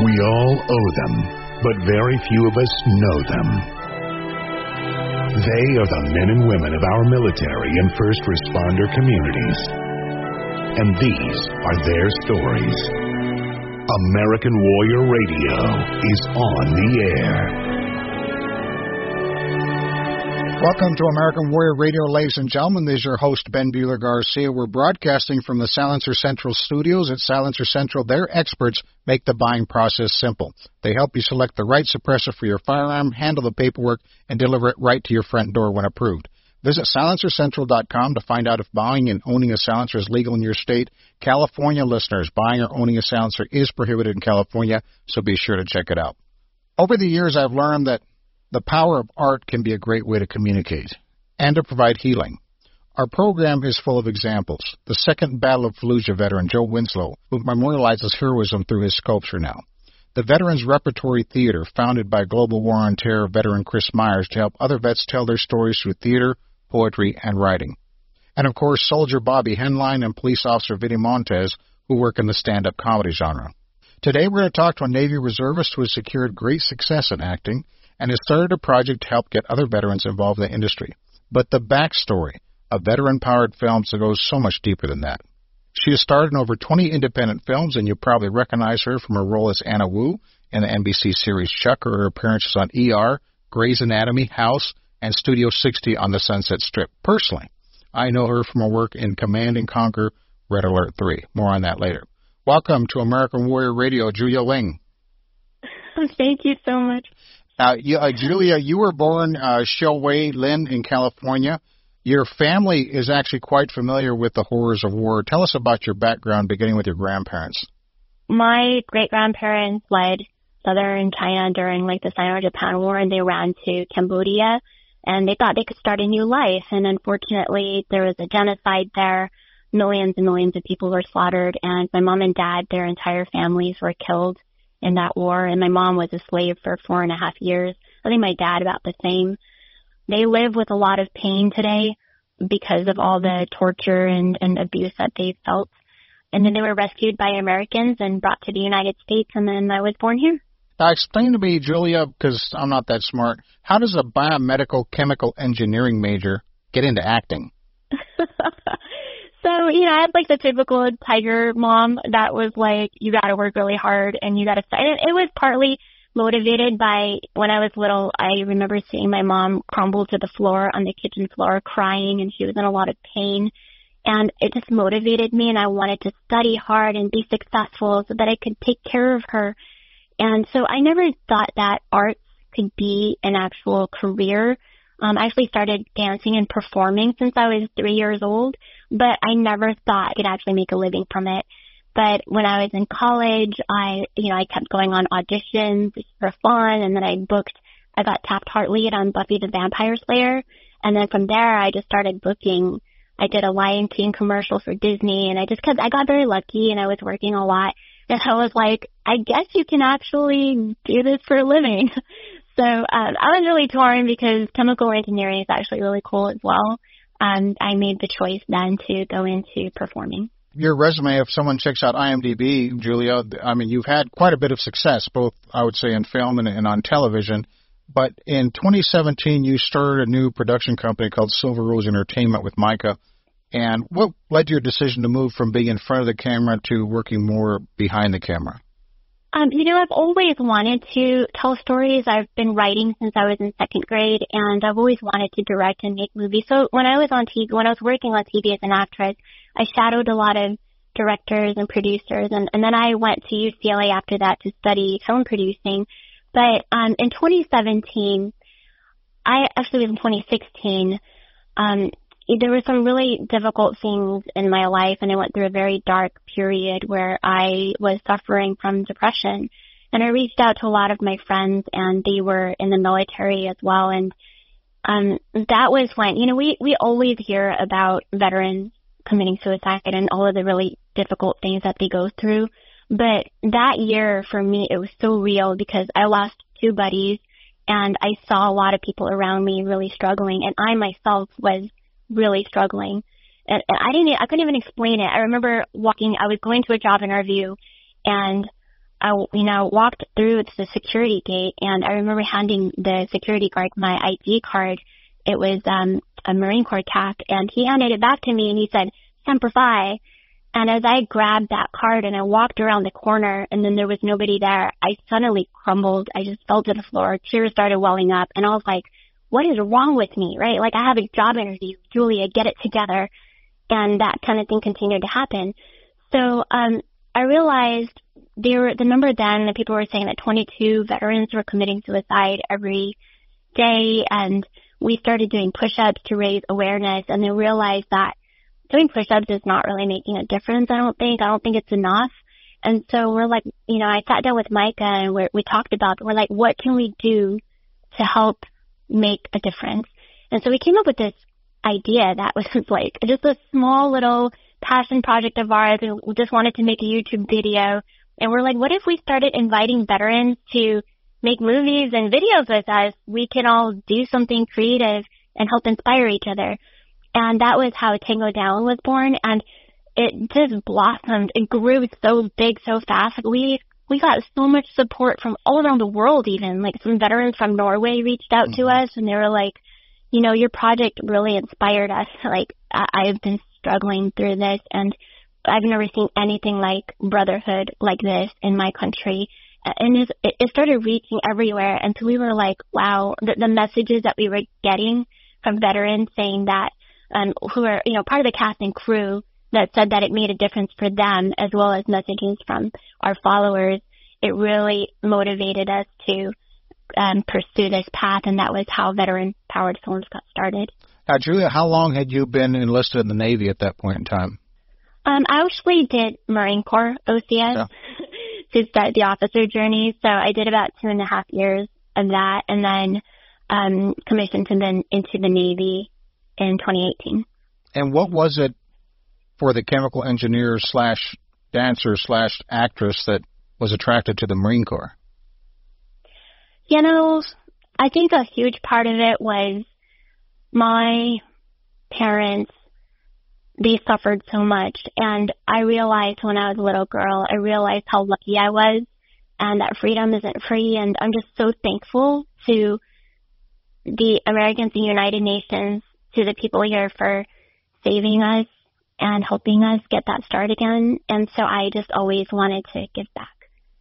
We all owe them, but very few of us know them. They are the men and women of our military and first responder communities. And these are their stories. American Warrior Radio is on the air. Welcome to American Warrior Radio, ladies and gentlemen. This is your host, Ben Bueller Garcia. We're broadcasting from the Silencer Central studios at Silencer Central. Their experts make the buying process simple. They help you select the right suppressor for your firearm, handle the paperwork, and deliver it right to your front door when approved. Visit silencercentral.com to find out if buying and owning a silencer is legal in your state. California listeners, buying or owning a silencer is prohibited in California, so be sure to check it out. Over the years, I've learned that the power of art can be a great way to communicate and to provide healing. Our program is full of examples. The Second Battle of Fallujah veteran Joe Winslow, who memorializes heroism through his sculpture now. The Veterans Repertory Theater, founded by Global War on Terror veteran Chris Myers to help other vets tell their stories through theater, poetry, and writing. And of course, Soldier Bobby Henline and Police Officer Vinny Montez, who work in the stand-up comedy genre. Today we're going to talk to a Navy reservist who has secured great success in acting and has started a project to help get other veterans involved in the industry. But the backstory of veteran powered films goes so much deeper than that. She has starred in over 20 independent films, and you probably recognize her from her role as Anna Wu in the NBC series Chuck or her appearances on ER, Grey's Anatomy, House, and Studio 60 on the Sunset Strip. Personally, I know her from her work in Command and Conquer Red Alert 3. More on that later. Welcome to American Warrior Radio, Julia Ling. Thank you so much. Uh, you, uh, Julia, you were born uh, Shilway Lynn in California. Your family is actually quite familiar with the horrors of war. Tell us about your background, beginning with your grandparents. My great grandparents led southern China during like the Sino-Japan War, and they ran to Cambodia, and they thought they could start a new life. And unfortunately, there was a genocide there. Millions and millions of people were slaughtered, and my mom and dad, their entire families were killed in that war, and my mom was a slave for four and a half years. I think my dad about the same. They live with a lot of pain today because of all the torture and, and abuse that they felt. And then they were rescued by Americans and brought to the United States, and then I was born here. Now, explain to me, Julia, because I'm not that smart. How does a biomedical chemical engineering major get into acting? So, you know, I had like the typical tiger mom that was like, you gotta work really hard and you gotta study. It was partly motivated by when I was little, I remember seeing my mom crumble to the floor on the kitchen floor crying and she was in a lot of pain. And it just motivated me and I wanted to study hard and be successful so that I could take care of her. And so I never thought that arts could be an actual career. Um, I actually started dancing and performing since I was three years old but I never thought I could actually make a living from it. But when I was in college, I, you know, I kept going on auditions for fun, and then I booked, I got tapped heart lead on Buffy the Vampire Slayer, and then from there I just started booking. I did a Lion King commercial for Disney, and I just kept, I got very lucky, and I was working a lot, and I was like, I guess you can actually do this for a living. so um, I was really torn because chemical engineering is actually really cool as well um, I made the choice then to go into performing. Your resume, if someone checks out IMDb, Julia, I mean, you've had quite a bit of success, both I would say in film and, and on television. But in 2017, you started a new production company called Silver Rose Entertainment with Micah. And what led to your decision to move from being in front of the camera to working more behind the camera? Um, you know, I've always wanted to tell stories. I've been writing since I was in second grade, and I've always wanted to direct and make movies. So when I was on TV, when I was working on TV as an actress, I shadowed a lot of directors and producers, and, and then I went to UCLA after that to study film producing. But um, in 2017, I actually was in 2016. Um, there were some really difficult things in my life and I went through a very dark period where I was suffering from depression. And I reached out to a lot of my friends and they were in the military as well and um that was when you know we we always hear about veterans committing suicide and all of the really difficult things that they go through. But that year for me it was so real because I lost two buddies and I saw a lot of people around me really struggling and I myself was really struggling. And, and I didn't, I couldn't even explain it. I remember walking, I was going to a job interview and I, you know, walked through the security gate and I remember handing the security guard my ID card. It was, um, a Marine Corps TAC and he handed it back to me and he said, Semper Fi. And as I grabbed that card and I walked around the corner and then there was nobody there, I suddenly crumbled. I just fell to the floor. Tears started welling up and I was like, what is wrong with me? Right? Like I have a job interview. Julia, get it together. And that kind of thing continued to happen. So, um, I realized there the number then the people were saying that 22 veterans were committing suicide every day and we started doing push-ups to raise awareness and then realized that doing push-ups is not really making a difference I don't think I don't think it's enough and so we're like you know I sat down with Micah and we we talked about we're like what can we do to help make a difference and so we came up with this idea that was like just a small little passion project of ours and we just wanted to make a YouTube video and we're like, what if we started inviting veterans to make movies and videos with us? We can all do something creative and help inspire each other. And that was how Tango Down was born. And it just blossomed. It grew so big so fast. We we got so much support from all around the world even. Like some veterans from Norway reached out mm-hmm. to us and they were like, you know, your project really inspired us. Like I- I've been struggling through this and I've never seen anything like brotherhood like this in my country. And it it started reaching everywhere. And so we were like, wow, the, the messages that we were getting from veterans saying that, um, who are, you know, part of the cast and crew that said that it made a difference for them as well as messages from our followers. It really motivated us to um, pursue this path, and that was how Veteran Powered Films got started. Now, Julia, how long had you been enlisted in the Navy at that point in time? Um, I actually did Marine Corps OCS yeah. to start the officer journey. So I did about two and a half years of that and then um, commissioned and then into the Navy in 2018. And what was it for the chemical engineer slash dancer slash actress that was attracted to the Marine Corps? You know, I think a huge part of it was my parents they suffered so much. And I realized when I was a little girl, I realized how lucky I was and that freedom isn't free. And I'm just so thankful to the Americans and United Nations, to the people here for saving us and helping us get that start again. And so I just always wanted to give back.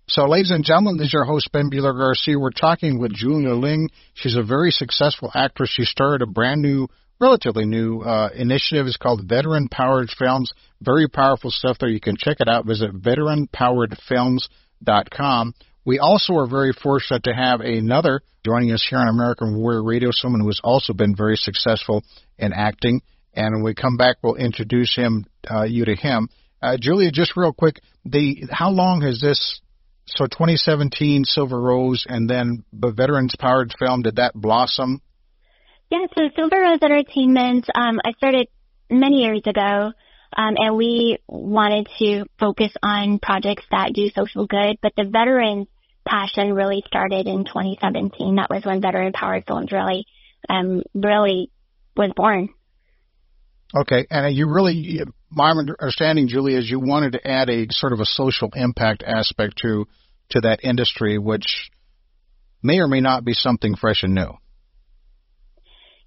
So, ladies and gentlemen, this is your host, Ben Bueller Garcia. We're talking with Julia Ling. She's a very successful actress. She started a brand new relatively new uh, initiative. It's called Veteran Powered Films. Very powerful stuff there. You can check it out. Visit veteranpoweredfilms.com. We also are very fortunate to have another joining us here on American Warrior Radio, someone who has also been very successful in acting. And when we come back, we'll introduce him, uh, you to him. Uh, Julia, just real quick, the how long has this? So 2017 Silver Rose, and then the Veterans Powered Film. Did that blossom yeah, so Silver Rose Entertainment, um, I started many years ago, um, and we wanted to focus on projects that do social good, but the veterans passion really started in 2017. That was when Veteran Powered Films really, um, really was born. Okay, and you really, my understanding, Julie, is you wanted to add a sort of a social impact aspect to to that industry, which may or may not be something fresh and new.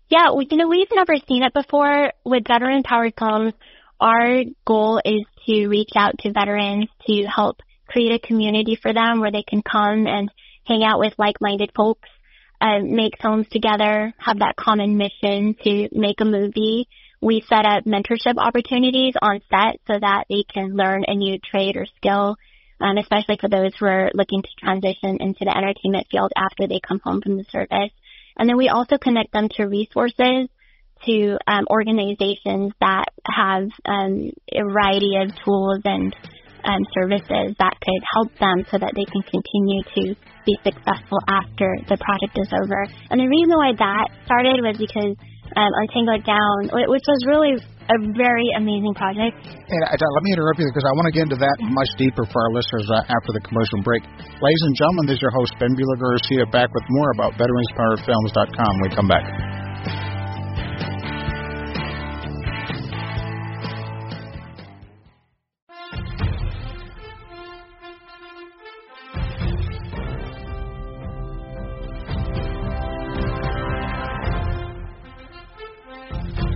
Yeah, you know, we've never seen it before with veteran powered films. Our goal is to reach out to veterans to help create a community for them where they can come and hang out with like-minded folks, uh, make films together, have that common mission to make a movie. We set up mentorship opportunities on set so that they can learn a new trade or skill, um, especially for those who are looking to transition into the entertainment field after they come home from the service. And then we also connect them to resources, to um, organizations that have um, a variety of tools and um, services that could help them so that they can continue to be successful after the project is over. And the reason why that started was because um, on Tango Down, which was really a very amazing project. And uh, let me interrupt you because I want to get into that much deeper for our listeners uh, after the commercial break. Ladies and gentlemen, this is your host, Ben Bueller Garcia, back with more about VeteransPoweredFilms.com when we come back.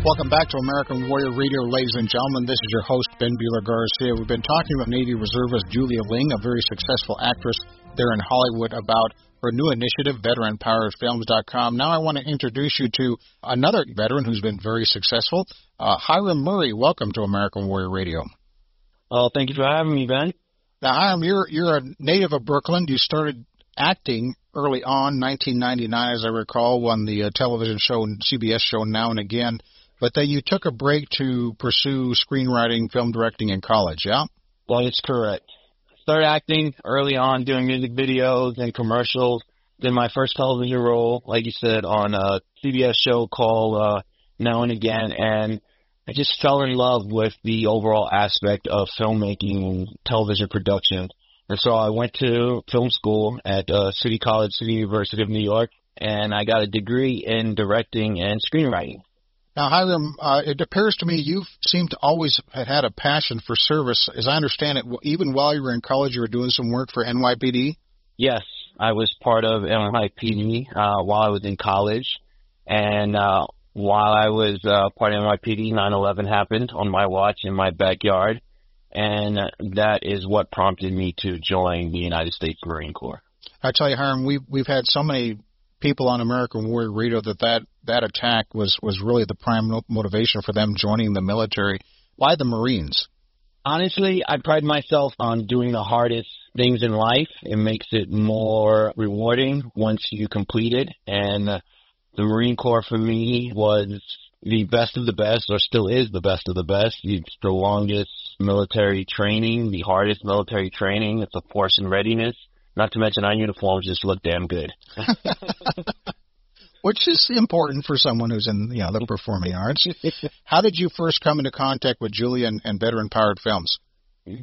Welcome back to American Warrior Radio, ladies and gentlemen. This is your host, Ben Bueller Garcia. We've been talking with Navy reservist Julia Ling, a very successful actress there in Hollywood, about her new initiative, VeteranPoweredFilms.com. Now I want to introduce you to another veteran who's been very successful, uh, Hiram Murray. Welcome to American Warrior Radio. Oh, thank you for having me, Ben. Now, Hiram, you're you're a native of Brooklyn. You started acting early on, 1999, as I recall, on the uh, television show, CBS show Now and Again. But then you took a break to pursue screenwriting, film directing in college, yeah? Well, it's correct. Started acting early on, doing music videos and commercials. Then my first television role, like you said, on a CBS show called uh, Now and Again, and I just fell in love with the overall aspect of filmmaking and television production. And so I went to film school at uh, City College, City University of New York, and I got a degree in directing and screenwriting. Now, Hiram, uh, it appears to me you seem to always have had a passion for service. As I understand it, even while you were in college, you were doing some work for NYPD. Yes, I was part of NYPD uh, while I was in college, and uh, while I was uh, part of NYPD, 9/11 happened on my watch in my backyard, and that is what prompted me to join the United States Marine Corps. I tell you, Hiram, we've we've had so many people on American Warrior Radio that that, that attack was, was really the prime motivation for them joining the military. Why the Marines? Honestly, I pride myself on doing the hardest things in life. It makes it more rewarding once you complete it. And uh, the Marine Corps for me was the best of the best, or still is the best of the best. It's the longest military training, the hardest military training. It's a force in readiness. Not to mention our uniforms just look damn good. Which is important for someone who's in you know the performing arts. How did you first come into contact with Julia and, and Veteran Powered Films?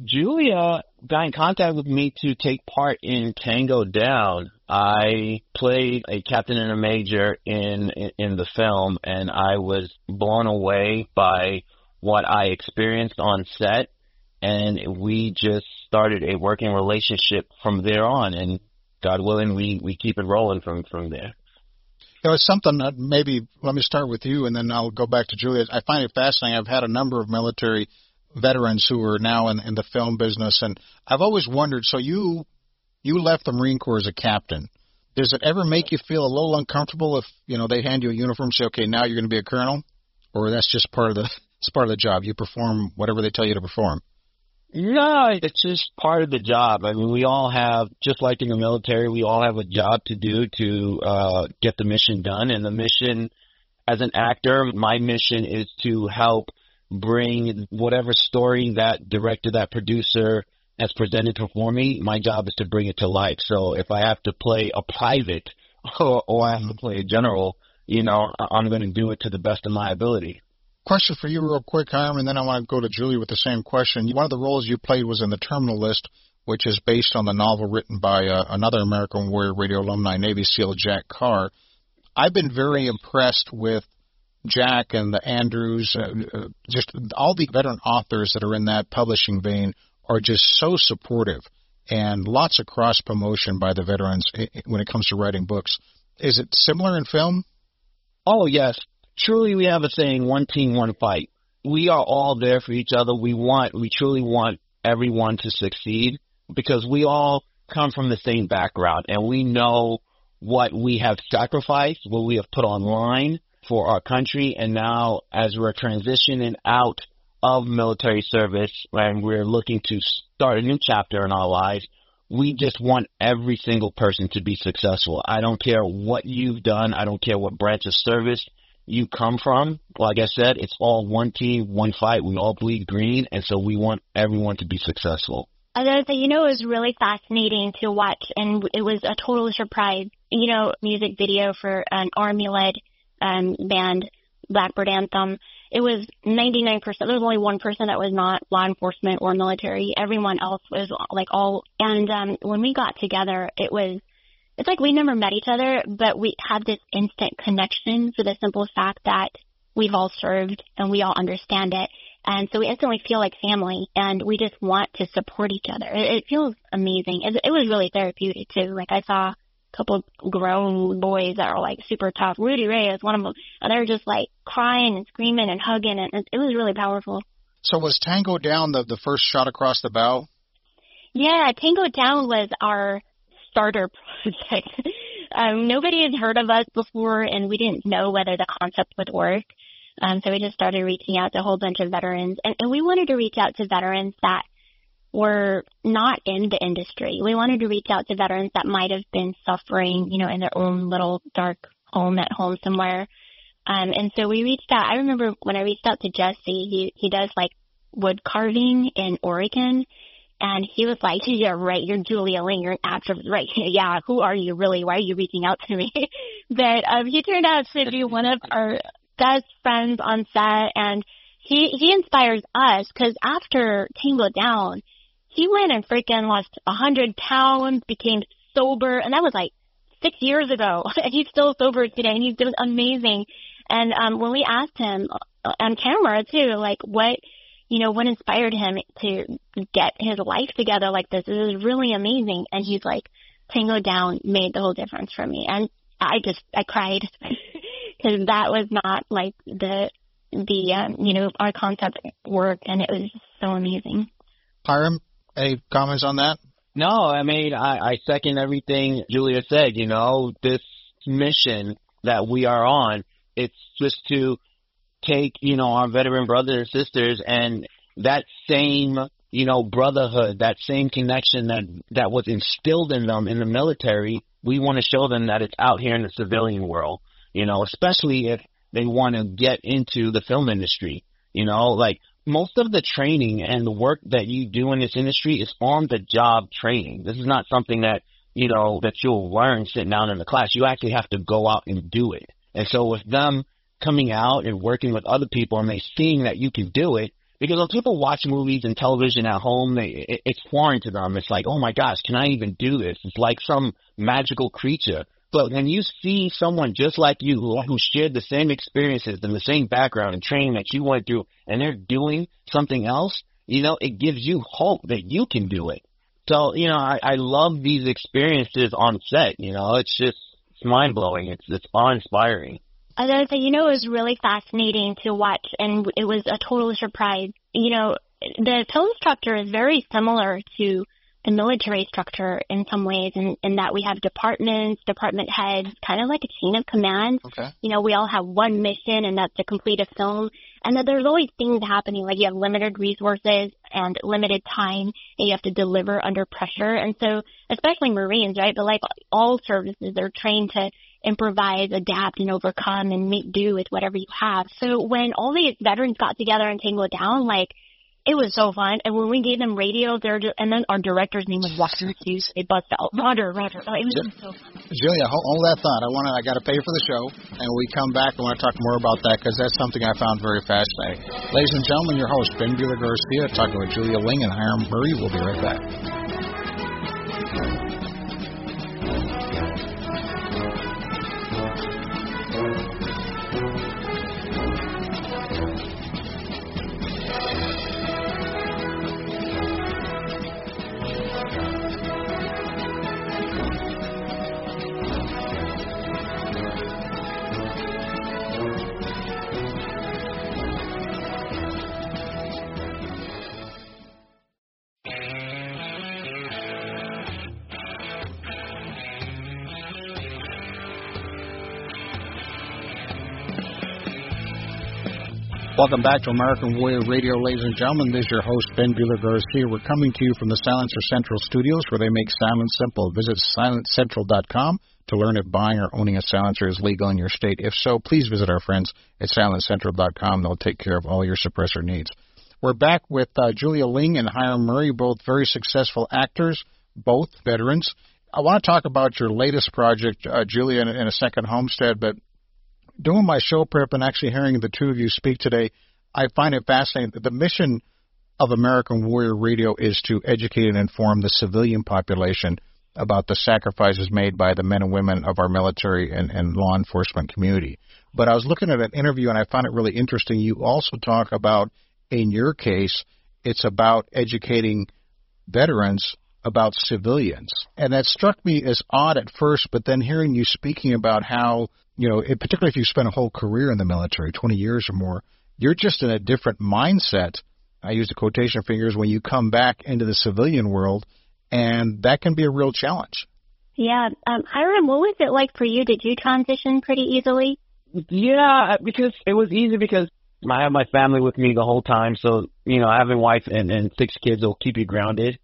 Julia got in contact with me to take part in Tango Down. I played a captain and a major in, in in the film, and I was blown away by what I experienced on set and we just started a working relationship from there on. And God willing, we we keep it rolling from from there. You know, it's something that maybe let me start with you, and then I'll go back to Julia. I find it fascinating. I've had a number of military veterans who are now in, in the film business, and I've always wondered. So you you left the Marine Corps as a captain. Does it ever make you feel a little uncomfortable if you know they hand you a uniform, say, okay, now you're going to be a colonel, or that's just part of the it's part of the job. You perform whatever they tell you to perform. No, it's just part of the job. I mean, we all have, just like in the military, we all have a job to do to uh, get the mission done. And the mission, as an actor, my mission is to help bring whatever story that director, that producer has presented for me. My job is to bring it to life. So if I have to play a private or, or I have to play a general, you know, I'm going to do it to the best of my ability. Question for you, real quick, Hiram, and then I want to go to Julie with the same question. One of the roles you played was in the Terminal List, which is based on the novel written by uh, another American Warrior Radio alumni, Navy SEAL Jack Carr. I've been very impressed with Jack and the Andrews, uh, uh, just all the veteran authors that are in that publishing vein are just so supportive and lots of cross promotion by the veterans when it comes to writing books. Is it similar in film? Oh, yes truly we have a saying, one team, one fight. We are all there for each other. We want, we truly want everyone to succeed because we all come from the same background and we know what we have sacrificed, what we have put online for our country. And now as we're transitioning out of military service and we're looking to start a new chapter in our lives, we just want every single person to be successful. I don't care what you've done. I don't care what branch of service you come from, like I said, it's all one team, one fight. We all bleed green, and so we want everyone to be successful. Another thing, you know, it was really fascinating to watch, and it was a total surprise. You know, music video for an Army-led um, band, Blackbird Anthem. It was 99%. There was only one person that was not law enforcement or military. Everyone else was like all. And um, when we got together, it was it's like we never met each other, but we have this instant connection for the simple fact that we've all served and we all understand it. And so we instantly feel like family and we just want to support each other. It, it feels amazing. It, it was really therapeutic too. Like I saw a couple grown boys that are like super tough. Rudy Reyes is one of them, and they're just like crying and screaming and hugging, and it, it was really powerful. So was Tango Down the the first shot across the bow? Yeah, Tango Down was our starter project. um, nobody had heard of us before, and we didn't know whether the concept would work. Um, so we just started reaching out to a whole bunch of veterans, and, and we wanted to reach out to veterans that were not in the industry. We wanted to reach out to veterans that might have been suffering, you know, in their own little dark home at home somewhere. Um, and so we reached out. I remember when I reached out to Jesse, he, he does like wood carving in Oregon. And he was like, yeah, right, you're Julia Ling, you're an actress, right? yeah, who are you really? Why are you reaching out to me? but, um, he turned out to be one of our best friends on set and he, he inspires us because after Tango Down, he went and freaking lost a hundred pounds, became sober, and that was like six years ago. and he's still sober today, and he's doing amazing. And um, when we asked him uh, on camera too, like what, you know, what inspired him to get his life together like this? It was really amazing. And he's like, Tango Down made the whole difference for me. And I just, I cried because that was not like the, the, um, you know, our concept work, and it was so amazing. Hiram, any comments on that? No, I mean, I, I second everything Julia said. You know, this mission that we are on, it's just to take, you know, our veteran brothers and sisters and that same, you know, brotherhood, that same connection that, that was instilled in them in the military, we want to show them that it's out here in the civilian world, you know, especially if they want to get into the film industry. You know, like most of the training and the work that you do in this industry is on the job training. This is not something that, you know, that you'll learn sitting down in the class. You actually have to go out and do it. And so with them coming out and working with other people and they seeing that you can do it, because when people watch movies and television at home, they, it, it's foreign to them. It's like, oh my gosh, can I even do this? It's like some magical creature. But when you see someone just like you who, who shared the same experiences and the same background and training that you went through, and they're doing something else, you know, it gives you hope that you can do it. So, you know, I, I love these experiences on set. You know, it's just it's mind blowing. It's it's awe inspiring. I was say, you know, it was really fascinating to watch, and it was a total surprise. You know, the film structure is very similar to the military structure in some ways in, in that we have departments, department heads, kind of like a chain of command. Okay. You know, we all have one mission and that's to complete a film. And that there's always things happening, like you have limited resources and limited time and you have to deliver under pressure. And so, especially Marines, right? But like all services, they're trained to improvise, adapt, and overcome and make do with whatever you have. So when all these veterans got together and Tango Down, like, it was so fun. And when we gave them radio, their and then our director's name was Roger Hughes. They bust out Roger, Roger. Oh, it was Ju- so fun. Julia, hold, hold that thought. I want to. I got to pay for the show, and when we come back, I want to talk more about that because that's something I found very fascinating. Ladies and gentlemen, your host Ben Bueller Garcia talking with Julia Ling and Hiram Murray. We'll be right back. Welcome back to American Warrior Radio, ladies and gentlemen. This is your host, Ben Bueller Garcia. We're coming to you from the Silencer Central studios where they make silence simple. Visit silencercentral.com to learn if buying or owning a silencer is legal in your state. If so, please visit our friends at silencercentral.com. They'll take care of all your suppressor needs. We're back with uh, Julia Ling and Hiram Murray, both very successful actors, both veterans. I want to talk about your latest project, uh, Julia, in, in a second, Homestead, but doing my show prep and actually hearing the two of you speak today, I find it fascinating that the mission of American Warrior Radio is to educate and inform the civilian population about the sacrifices made by the men and women of our military and, and law enforcement community. But I was looking at an interview and I found it really interesting. You also talk about, in your case, it's about educating veterans about civilians. And that struck me as odd at first, but then hearing you speaking about how, you know, it, particularly if you spent a whole career in the military, 20 years or more, you're just in a different mindset. I use the quotation fingers when you come back into the civilian world, and that can be a real challenge. Yeah. Um, Hiram, what was it like for you? Did you transition pretty easily? Yeah, because it was easy because I have my family with me the whole time. So, you know, having a wife and, and six kids will keep you grounded.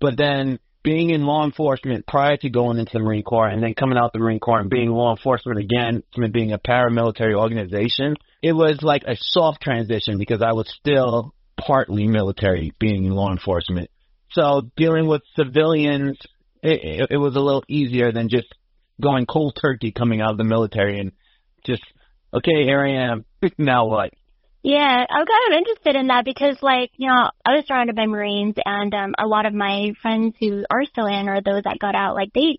But then being in law enforcement prior to going into the Marine Corps and then coming out the Marine Corps and being law enforcement again from being a paramilitary organization, it was like a soft transition because I was still partly military being in law enforcement. So dealing with civilians, it, it, it was a little easier than just going cold turkey coming out of the military and just, okay, here I am. now what? Yeah, I'm kind of interested in that because, like, you know, I was surrounded by Marines, and um, a lot of my friends who are still in or those that got out, like, they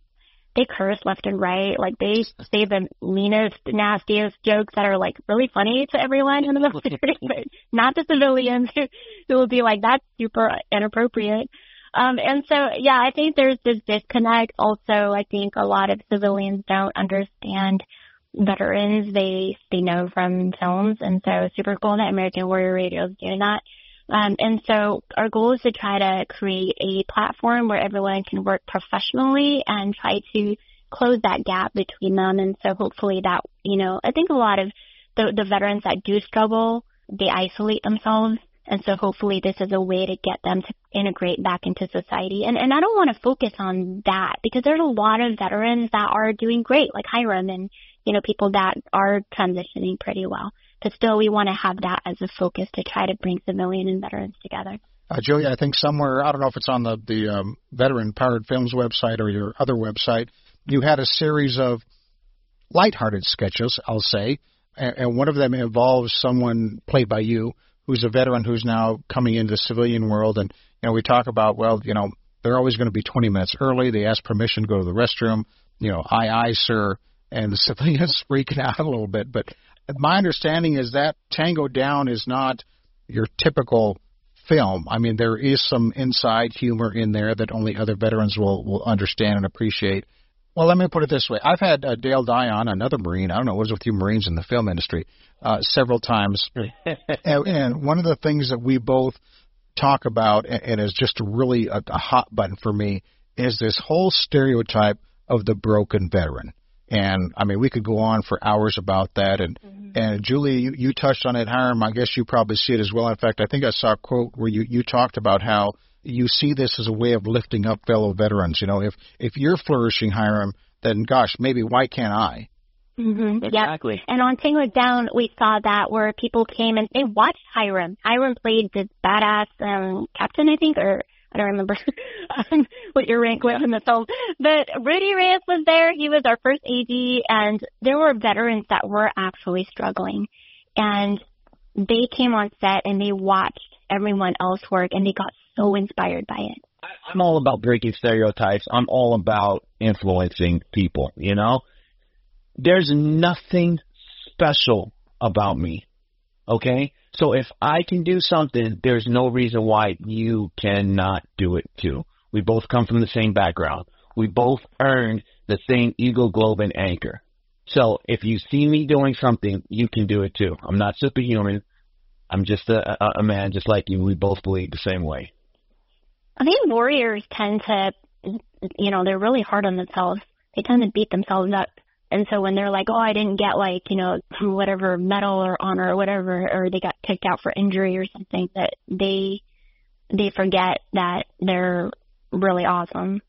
they curse left and right. Like, they say the meanest, nastiest jokes that are like really funny to everyone in the military, but not the civilians who, who will be like, that's super inappropriate. Um, and so, yeah, I think there's this disconnect. Also, I think a lot of civilians don't understand veterans they they know from films, and so super cool that American Warrior Radio is doing that. Um, and so our goal is to try to create a platform where everyone can work professionally and try to close that gap between them. And so hopefully that you know I think a lot of the the veterans that do struggle they isolate themselves and so hopefully this is a way to get them to integrate back into society. And and I don't want to focus on that because there's a lot of veterans that are doing great, like Hiram and you know, people that are transitioning pretty well. But still, we want to have that as a focus to try to bring civilian and veterans together. Uh, Julia, I think somewhere, I don't know if it's on the, the um, Veteran Powered Films website or your other website, you had a series of lighthearted sketches, I'll say, and, and one of them involves someone played by you who's a veteran who's now coming into the civilian world. And, you know, we talk about, well, you know, they're always going to be 20 minutes early. They ask permission to go to the restroom. You know, aye, aye, sir and the civilians freaking out a little bit. But my understanding is that Tango Down is not your typical film. I mean, there is some inside humor in there that only other veterans will will understand and appreciate. Well, let me put it this way: I've had uh, Dale Dye on, another Marine. I don't know what was with you Marines in the film industry, uh, several times, and, and one of the things that we both talk about, and, and is just really a, a hot button for me, is this whole stereotype of the broken veteran. And I mean, we could go on for hours about that. And mm-hmm. and Julie, you, you touched on it, Hiram. I guess you probably see it as well. In fact, I think I saw a quote where you you talked about how you see this as a way of lifting up fellow veterans. You know, if if you're flourishing, Hiram, then gosh, maybe why can't I? Mm-hmm. Exactly. Yep. And on Tango Down, we saw that where people came and they watched Hiram. Hiram played this badass um, captain, I think, or I don't remember um, what your rank was in the film. But Rudy Reyes was there. He was our first AD, and there were veterans that were actually struggling. And they came on set and they watched everyone else work, and they got so inspired by it. I'm all about breaking stereotypes. I'm all about influencing people, you know? There's nothing special about me, okay? So if I can do something, there's no reason why you cannot do it too. We both come from the same background. We both earned the same Eagle Globe and Anchor. So if you see me doing something, you can do it too. I'm not superhuman. I'm just a, a, a man just like you. We both believe the same way. I think warriors tend to, you know, they're really hard on themselves. They tend to beat themselves up and so when they're like, oh, I didn't get like, you know, whatever medal or honor or whatever, or they got kicked out for injury or something, that they, they forget that they're really awesome.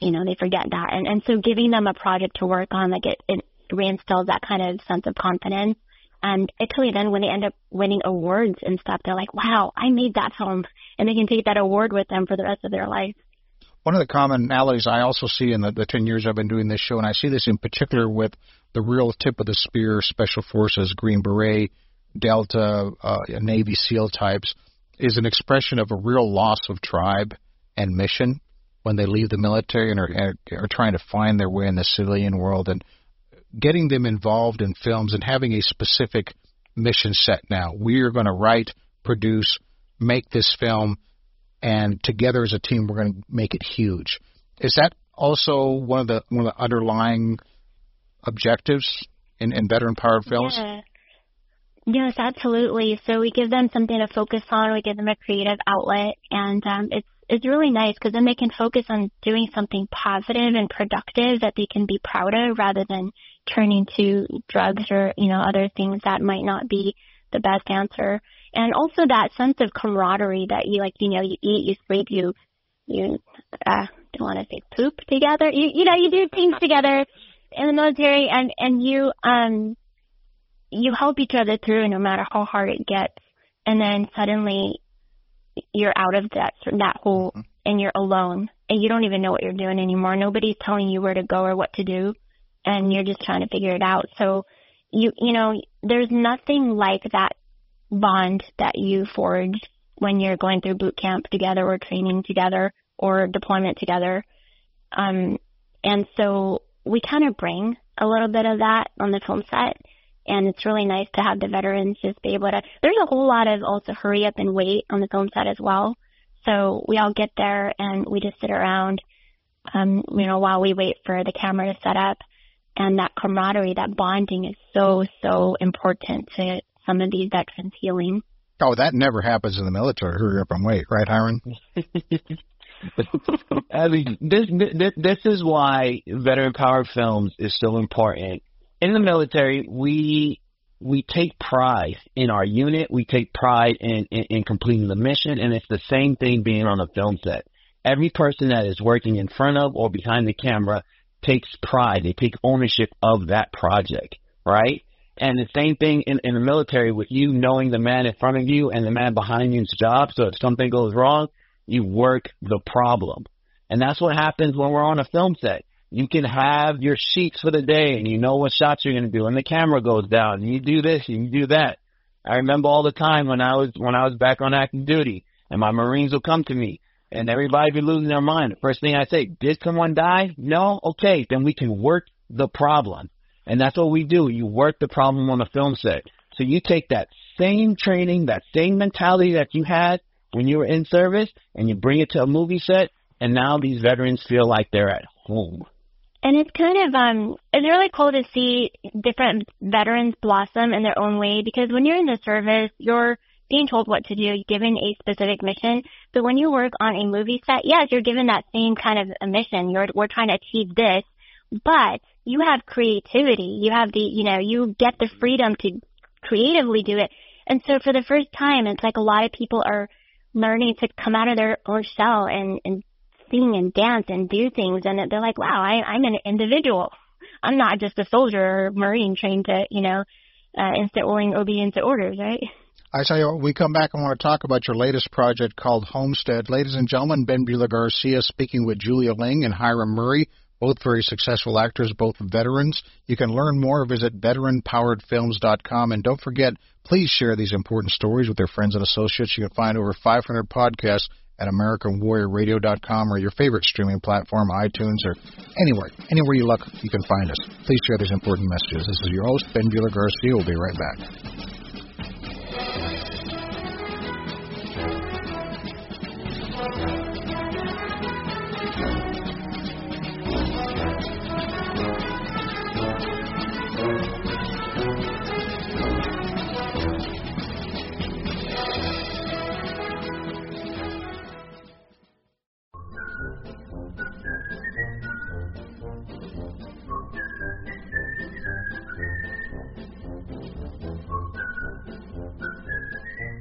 You know, they forget that. And, and so giving them a project to work on, like it, it reinstills that kind of sense of confidence. And actually then when they end up winning awards and stuff, they're like, wow, I made that film. And they can take that award with them for the rest of their life. One of the commonalities I also see in the, the 10 years I've been doing this show, and I see this in particular with the real tip of the spear Special Forces, Green Beret, Delta, uh, Navy SEAL types, is an expression of a real loss of tribe and mission when they leave the military and are, are trying to find their way in the civilian world. And getting them involved in films and having a specific mission set now. We are going to write, produce, make this film and together as a team, we're going to make it huge. Is that also one of the one of the underlying objectives in, in veteran powered films? Yeah. Yes, absolutely. So we give them something to focus on. We give them a creative outlet, and um, it's it's really nice because then they can focus on doing something positive and productive that they can be proud of, rather than turning to drugs or you know other things that might not be the best answer. And also that sense of camaraderie that you like, you know, you eat, you sleep, you you uh, don't want to say poop together. You you know you do things together in the military, and and you um you help each other through no matter how hard it gets. And then suddenly you're out of that that hole mm-hmm. and you're alone and you don't even know what you're doing anymore. Nobody's telling you where to go or what to do and you're just trying to figure it out. So you you know, there's nothing like that bond that you forge when you're going through boot camp together or training together or deployment together. Um and so we kind of bring a little bit of that on the film set and it's really nice to have the veterans just be able to. There's a whole lot of also hurry up and wait on the film set as well. So we all get there and we just sit around, um, you know, while we wait for the camera to set up. And that camaraderie, that bonding is so, so important to some of these veterans healing. Oh, that never happens in the military. Hurry up and wait, right, Hiram? I mean, this, this this is why veteran power films is so important in the military, we we take pride in our unit. We take pride in, in, in completing the mission, and it's the same thing being on a film set. Every person that is working in front of or behind the camera takes pride. They take ownership of that project, right? And the same thing in, in the military with you knowing the man in front of you and the man behind you's job. So if something goes wrong, you work the problem. And that's what happens when we're on a film set you can have your sheets for the day and you know what shots you're going to do and the camera goes down and you do this and you do that. I remember all the time when I was when I was back on active duty and my Marines will come to me and everybody be losing their mind. The first thing I say, did someone die? No? Okay, then we can work the problem. And that's what we do. You work the problem on the film set. So you take that same training, that same mentality that you had when you were in service and you bring it to a movie set and now these veterans feel like they're at home. And it's kind of um it's really cool to see different veterans blossom in their own way because when you're in the service, you're being told what to do, given a specific mission. But when you work on a movie set, yes, you're given that same kind of a mission. You're we're trying to achieve this, but you have creativity. You have the you know, you get the freedom to creatively do it. And so for the first time, it's like a lot of people are learning to come out of their own shell and, and sing and dance and do things, and they're like, wow, I, I'm an individual. I'm not just a soldier or marine trained to, you know, uh, instant willing obedience to orders, right? I tell you we come back, and want to talk about your latest project called Homestead. Ladies and gentlemen, Ben Bueller Garcia speaking with Julia Ling and Hiram Murray, both very successful actors, both veterans. You can learn more, visit veteranpoweredfilms.com. And don't forget, please share these important stories with your friends and associates. You can find over 500 podcasts at AmericanWarriorRadio.com or your favorite streaming platform, iTunes, or anywhere. Anywhere you look, you can find us. Please share these important messages. This is your host, Ben Bueller Garcia. We'll be right back.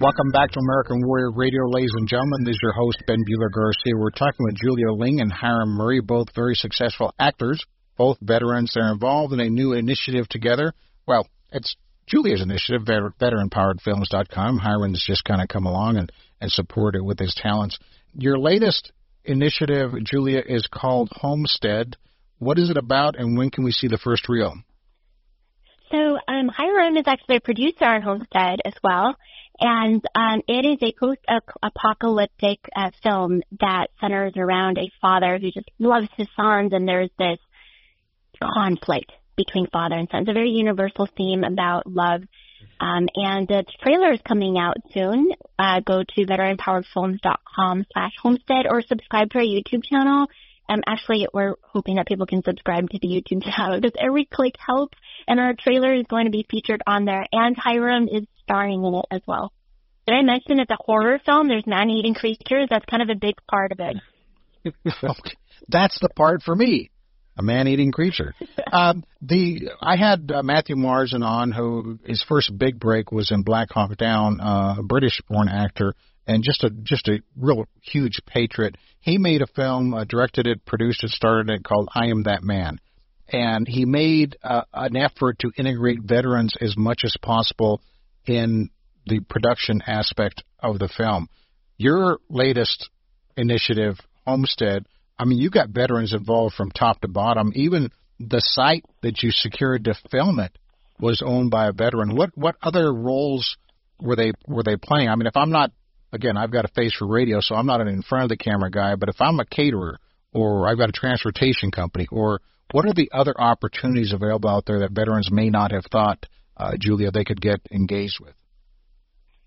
Welcome back to American Warrior Radio, ladies and gentlemen. This is your host, Ben Bueller Garcia. We're talking with Julia Ling and Hiram Murray, both very successful actors, both veterans. They're involved in a new initiative together. Well, it's Julia's initiative, veteranpoweredfilms.com. Hiram's just kind of come along and, and support it with his talents. Your latest initiative, Julia, is called Homestead. What is it about, and when can we see the first reel? So, um, Hiram is actually a producer on Homestead as well, and um, it is a post-apocalyptic uh, film that centers around a father who just loves his sons, and there's this conflict between father and son. It's a very universal theme about love. Um, and the trailer is coming out soon. Uh, go to veteranpoweredfilms.com slash homestead or subscribe to our YouTube channel. Um, actually, we're hoping that people can subscribe to the YouTube channel because every click helps. And our trailer is going to be featured on there. And Hiram is starring in it as well. Did I mention it's a horror film? There's man-eating creatures. That's kind of a big part of it. That's the part for me a man-eating creature. um, the I had uh, Matthew Marsden on, who his first big break was in Black Hawk Down, uh, a British-born actor, and just a just a real huge patriot. He made a film, uh, directed it, produced it, started it called I Am That Man, and he made uh, an effort to integrate veterans as much as possible in the production aspect of the film. Your latest initiative, Homestead I mean, you got veterans involved from top to bottom. Even the site that you secured to film it was owned by a veteran. What what other roles were they were they playing? I mean, if I'm not again, I've got a face for radio, so I'm not an in front of the camera guy. But if I'm a caterer or I've got a transportation company, or what are the other opportunities available out there that veterans may not have thought, uh, Julia, they could get engaged with?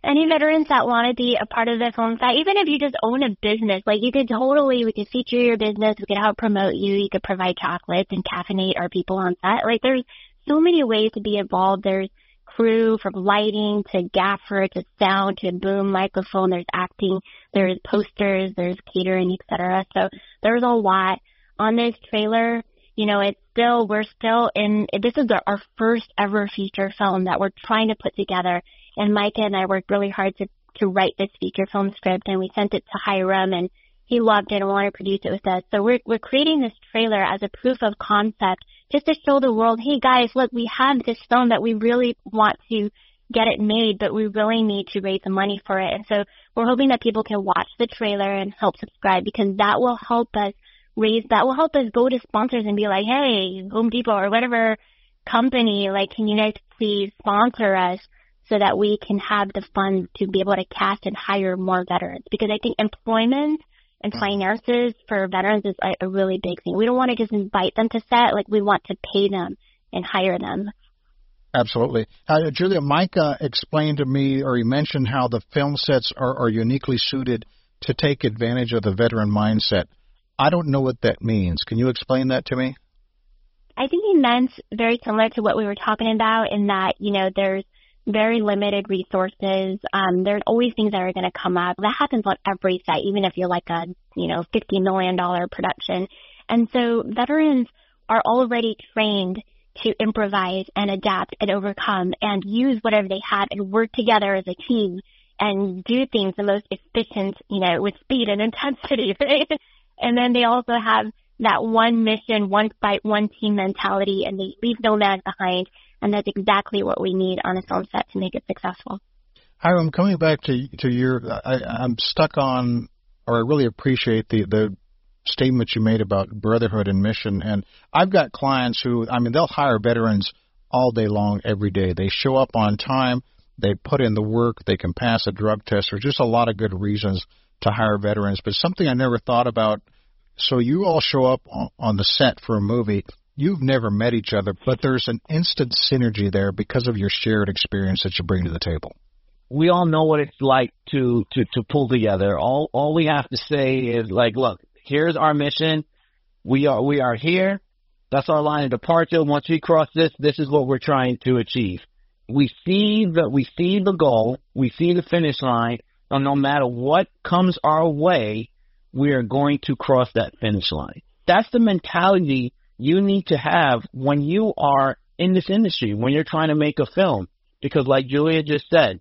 any veterans that want to be a part of the film site, even if you just own a business, like you could totally, we could feature your business, we could help promote you, you could provide chocolates and caffeinate our people on set. Like there's so many ways to be involved. There's crew from lighting to gaffer to sound to boom microphone. There's acting. There's posters. There's catering, etc. So there's a lot on this trailer. You know, it's still, we're still in, this is our first ever feature film that we're trying to put together and Micah and I worked really hard to, to write this feature film script and we sent it to Hiram and he loved it and wanted to produce it with us. So we're, we're creating this trailer as a proof of concept just to show the world, hey guys, look, we have this film that we really want to get it made, but we really need to raise the money for it. And so we're hoping that people can watch the trailer and help subscribe because that will help us raise, that will help us go to sponsors and be like, hey, Home Depot or whatever company, like, can you guys please sponsor us? so that we can have the funds to be able to cast and hire more veterans. Because I think employment and mm-hmm. finances for veterans is a, a really big thing. We don't want to just invite them to set, like we want to pay them and hire them. Absolutely. Uh, Julia, Mike uh, explained to me, or he mentioned how the film sets are, are uniquely suited to take advantage of the veteran mindset. I don't know what that means. Can you explain that to me? I think he meant very similar to what we were talking about in that, you know, there's very limited resources. Um, there's always things that are going to come up. That happens on every site, even if you're like a, you know, $50 million production. And so veterans are already trained to improvise and adapt and overcome and use whatever they have and work together as a team and do things the most efficient, you know, with speed and intensity, right? And then they also have that one mission, one fight, one team mentality and they leave no man behind and that's exactly what we need on a film set to make it successful. Hiram, coming back to to your, I, I'm stuck on, or I really appreciate the the statement you made about brotherhood and mission. And I've got clients who, I mean, they'll hire veterans all day long, every day. They show up on time, they put in the work, they can pass a drug test. There's just a lot of good reasons to hire veterans. But something I never thought about. So you all show up on the set for a movie you've never met each other, but there's an instant synergy there because of your shared experience that you bring to the table. We all know what it's like to to to pull together. All all we have to say is like, look, here's our mission. We are we are here. That's our line of departure. Once we cross this, this is what we're trying to achieve. We see the we see the goal. We see the finish line. And no matter what comes our way, we are going to cross that finish line. That's the mentality you need to have when you are in this industry, when you're trying to make a film. Because like Julia just said,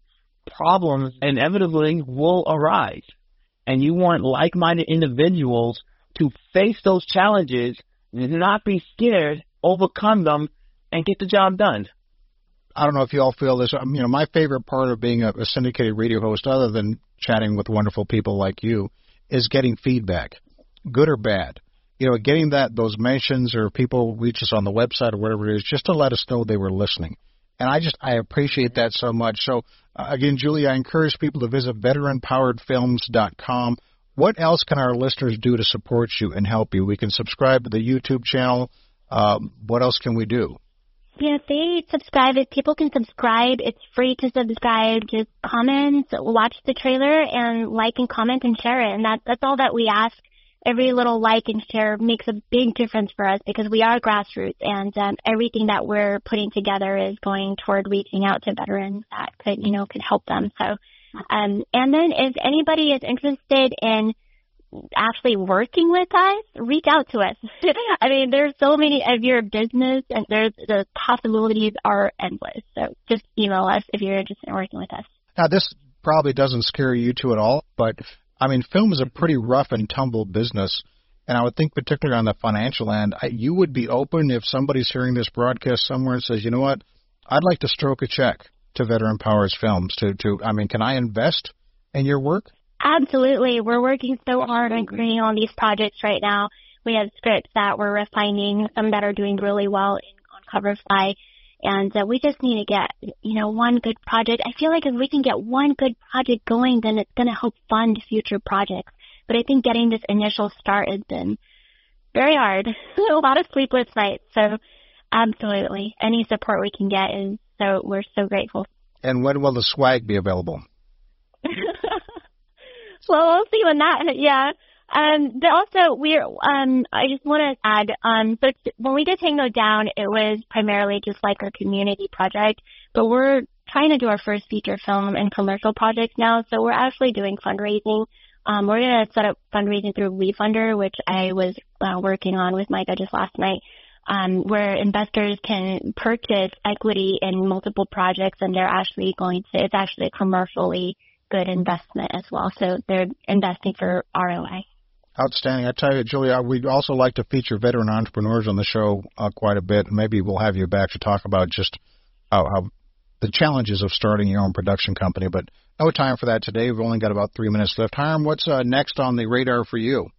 problems inevitably will arise. And you want like-minded individuals to face those challenges, not be scared, overcome them, and get the job done. I don't know if you all feel this. You know, my favorite part of being a syndicated radio host, other than chatting with wonderful people like you, is getting feedback, good or bad you know, getting that those mentions or people reach us on the website or whatever it is, just to let us know they were listening. And I just I appreciate that so much. So uh, again, Julie, I encourage people to visit veteranpoweredfilms.com. What else can our listeners do to support you and help you? We can subscribe to the YouTube channel. Um, what else can we do? You know, if they subscribe, if people can subscribe, it's free to subscribe. Just comment, watch the trailer, and like and comment and share it. And that that's all that we ask. Every little like and share makes a big difference for us because we are grassroots, and um, everything that we're putting together is going toward reaching out to veterans that could, you know, could help them. So, um, and then if anybody is interested in actually working with us, reach out to us. I mean, there's so many of your business and there's the possibilities are endless. So just email us if you're interested in working with us. Now, this probably doesn't scare you two at all, but I mean, film is a pretty rough and tumble business. And I would think, particularly on the financial end, I, you would be open if somebody's hearing this broadcast somewhere and says, you know what, I'd like to stroke a check to Veteran Powered Films. To, to, I mean, can I invest in your work? Absolutely. We're working so hard on creating all these projects right now. We have scripts that we're refining, some that are doing really well in, on Coverfly. And uh, we just need to get, you know, one good project. I feel like if we can get one good project going, then it's going to help fund future projects. But I think getting this initial start has been very hard. a lot of sleepless nights. So absolutely. Any support we can get is so, we're so grateful. And when will the swag be available? well, we'll see when that, yeah. Um, but also we're, um, I just want to add, um, but when we did Tango Down, it was primarily just like our community project, but we're trying to do our first feature film and commercial project now, so we're actually doing fundraising. Um, we're going to set up fundraising through WeFunder, which I was uh, working on with Micah just last night, um, where investors can purchase equity in multiple projects and they're actually going to, it's actually a commercially good investment as well. So they're investing for ROI. Outstanding. I tell you, Julia, we'd also like to feature veteran entrepreneurs on the show uh, quite a bit. Maybe we'll have you back to talk about just how, how the challenges of starting your own production company. But no time for that today. We've only got about three minutes left. Hiram, what's uh, next on the radar for you?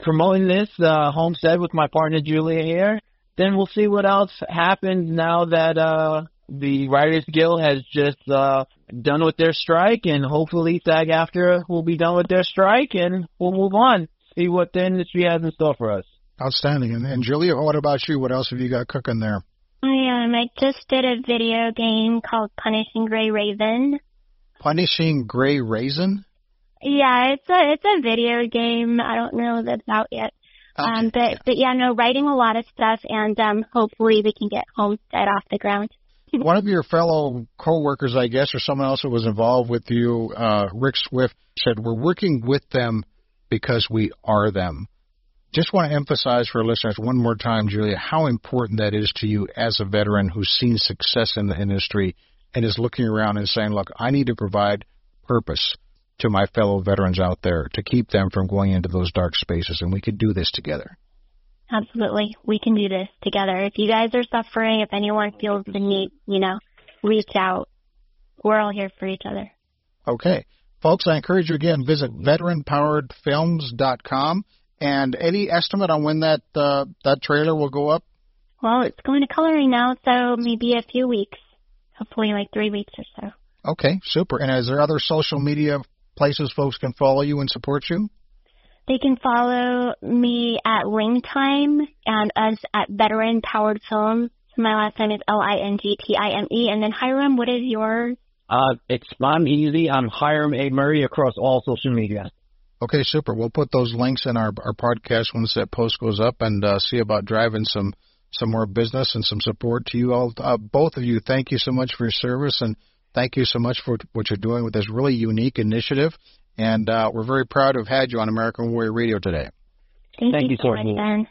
Promoting this uh, homestead with my partner Julia here. Then we'll see what else happens now that uh, the Writers Guild has just uh, done with their strike, and hopefully SAG-AFTRA will be done with their strike, and we'll move on, see what the industry has in store for us. Outstanding. And, and Julia, what about you? What else have you got cooking there? I um, I just did a video game called Punishing Gray Raven. Punishing Gray Raisin? Yeah, it's a it's a video game. I don't know that it's out yet. Okay. Um, but but yeah, no, writing a lot of stuff, and um, hopefully we can get Homestead off the ground. One of your fellow coworkers, I guess, or someone else who was involved with you, uh, Rick Swift, said, We're working with them because we are them. Just want to emphasize for listeners one more time, Julia, how important that is to you as a veteran who's seen success in the industry and is looking around and saying, Look, I need to provide purpose to my fellow veterans out there to keep them from going into those dark spaces, and we could do this together. Absolutely. We can do this together. If you guys are suffering, if anyone feels the need, you know, reach out. We're all here for each other. Okay. Folks, I encourage you again, visit veteranpoweredfilms.com. And any estimate on when that uh, that trailer will go up? Well, it's going to coloring now, so maybe a few weeks. Hopefully, like three weeks or so. Okay, super. And is there other social media places folks can follow you and support you? They can follow me at Lingtime and us at Veteran Powered Films. My last name is L I N G T I M E. And then Hiram, what is yours? Uh, it's I'm easy. I'm Hiram A Murray across all social media. Okay, super. We'll put those links in our our podcast once that post goes up, and uh, see about driving some some more business and some support to you all. Uh, both of you, thank you so much for your service, and thank you so much for what you're doing with this really unique initiative. And uh, we're very proud to have had you on American Warrior Radio today. Thank, Thank you, you so much, Dan.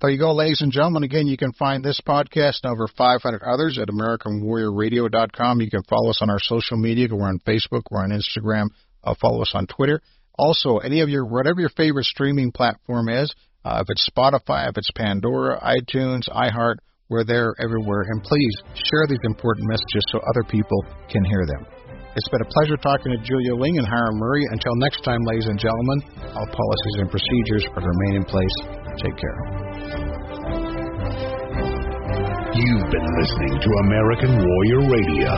There you go, ladies and gentlemen. Again, you can find this podcast and over 500 others at AmericanWarriorRadio.com. You can follow us on our social media. We're on Facebook. We're on Instagram. Uh, follow us on Twitter. Also, any of your, whatever your favorite streaming platform is, uh, if it's Spotify, if it's Pandora, iTunes, iHeart, we're there everywhere. And please share these important messages so other people can hear them. It's been a pleasure talking to Julia Ling and Hiram Murray. Until next time, ladies and gentlemen, all policies and procedures are to remain in place. Take care. You've been listening to American Warrior Radio.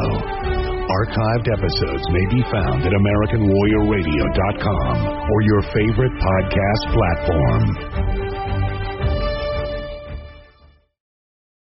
Archived episodes may be found at AmericanWarriorRadio.com or your favorite podcast platform.